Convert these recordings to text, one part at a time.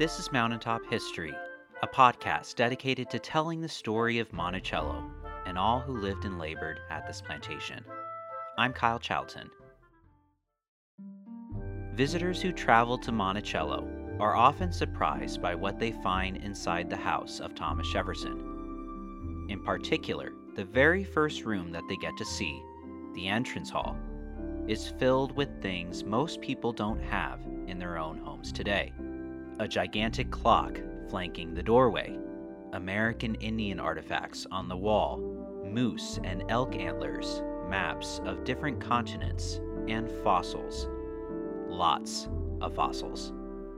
This is Mountaintop History, a podcast dedicated to telling the story of Monticello and all who lived and labored at this plantation. I'm Kyle Charlton. Visitors who travel to Monticello are often surprised by what they find inside the house of Thomas Jefferson. In particular, the very first room that they get to see, the entrance hall, is filled with things most people don't have in their own homes today. A gigantic clock flanking the doorway, American Indian artifacts on the wall, moose and elk antlers, maps of different continents, and fossils. Lots of fossils.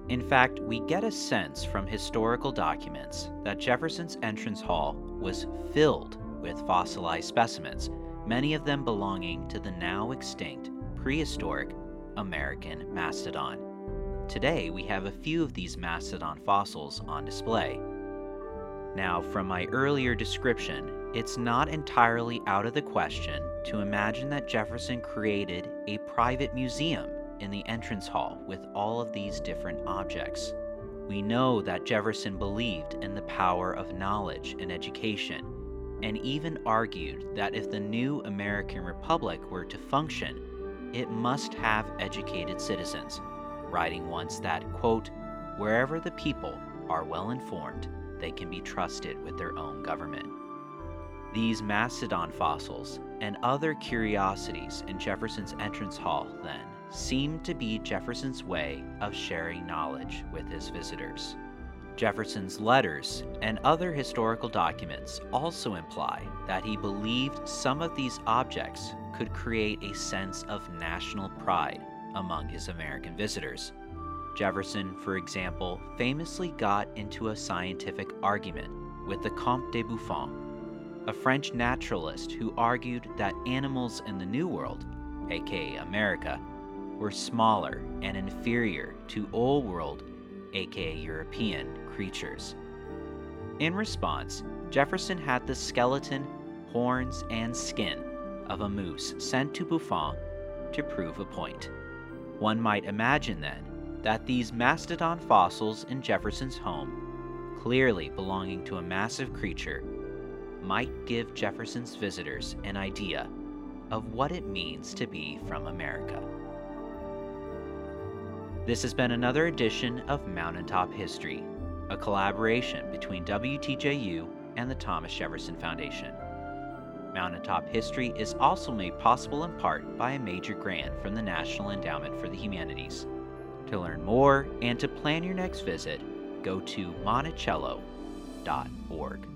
In fact, we get a sense from historical documents that Jefferson's entrance hall was filled with fossilized specimens, many of them belonging to the now extinct prehistoric American mastodon. Today, we have a few of these mastodon fossils on display. Now, from my earlier description, it's not entirely out of the question to imagine that Jefferson created a private museum in the entrance hall with all of these different objects. We know that Jefferson believed in the power of knowledge and education, and even argued that if the new American Republic were to function, it must have educated citizens, writing once that, quote, wherever the people are well informed, they can be trusted with their own government. These mastodon fossils and other curiosities in Jefferson's entrance hall, then, seemed to be Jefferson's way of sharing knowledge with his visitors. Jefferson's letters and other historical documents also imply that he believed some of these objects could create a sense of national pride among his American visitors. Jefferson, for example, famously got into a scientific argument with the Comte de Buffon, a French naturalist who argued that animals in the New World, aka America, were smaller and inferior to Old World, aka European, creatures. In response, Jefferson had the skeleton, horns, and skin of a moose sent to Buffon to prove a point. One might imagine then that these mastodon fossils in Jefferson's home, clearly belonging to a massive creature, might give Jefferson's visitors an idea of what it means to be from America. This has been another edition of Mountaintop History, a collaboration between WTJU and the Thomas Jefferson Foundation. Mountaintop History is also made possible in part by a major grant from the National Endowment for the Humanities. To learn more and to plan your next visit, go to monticello.org.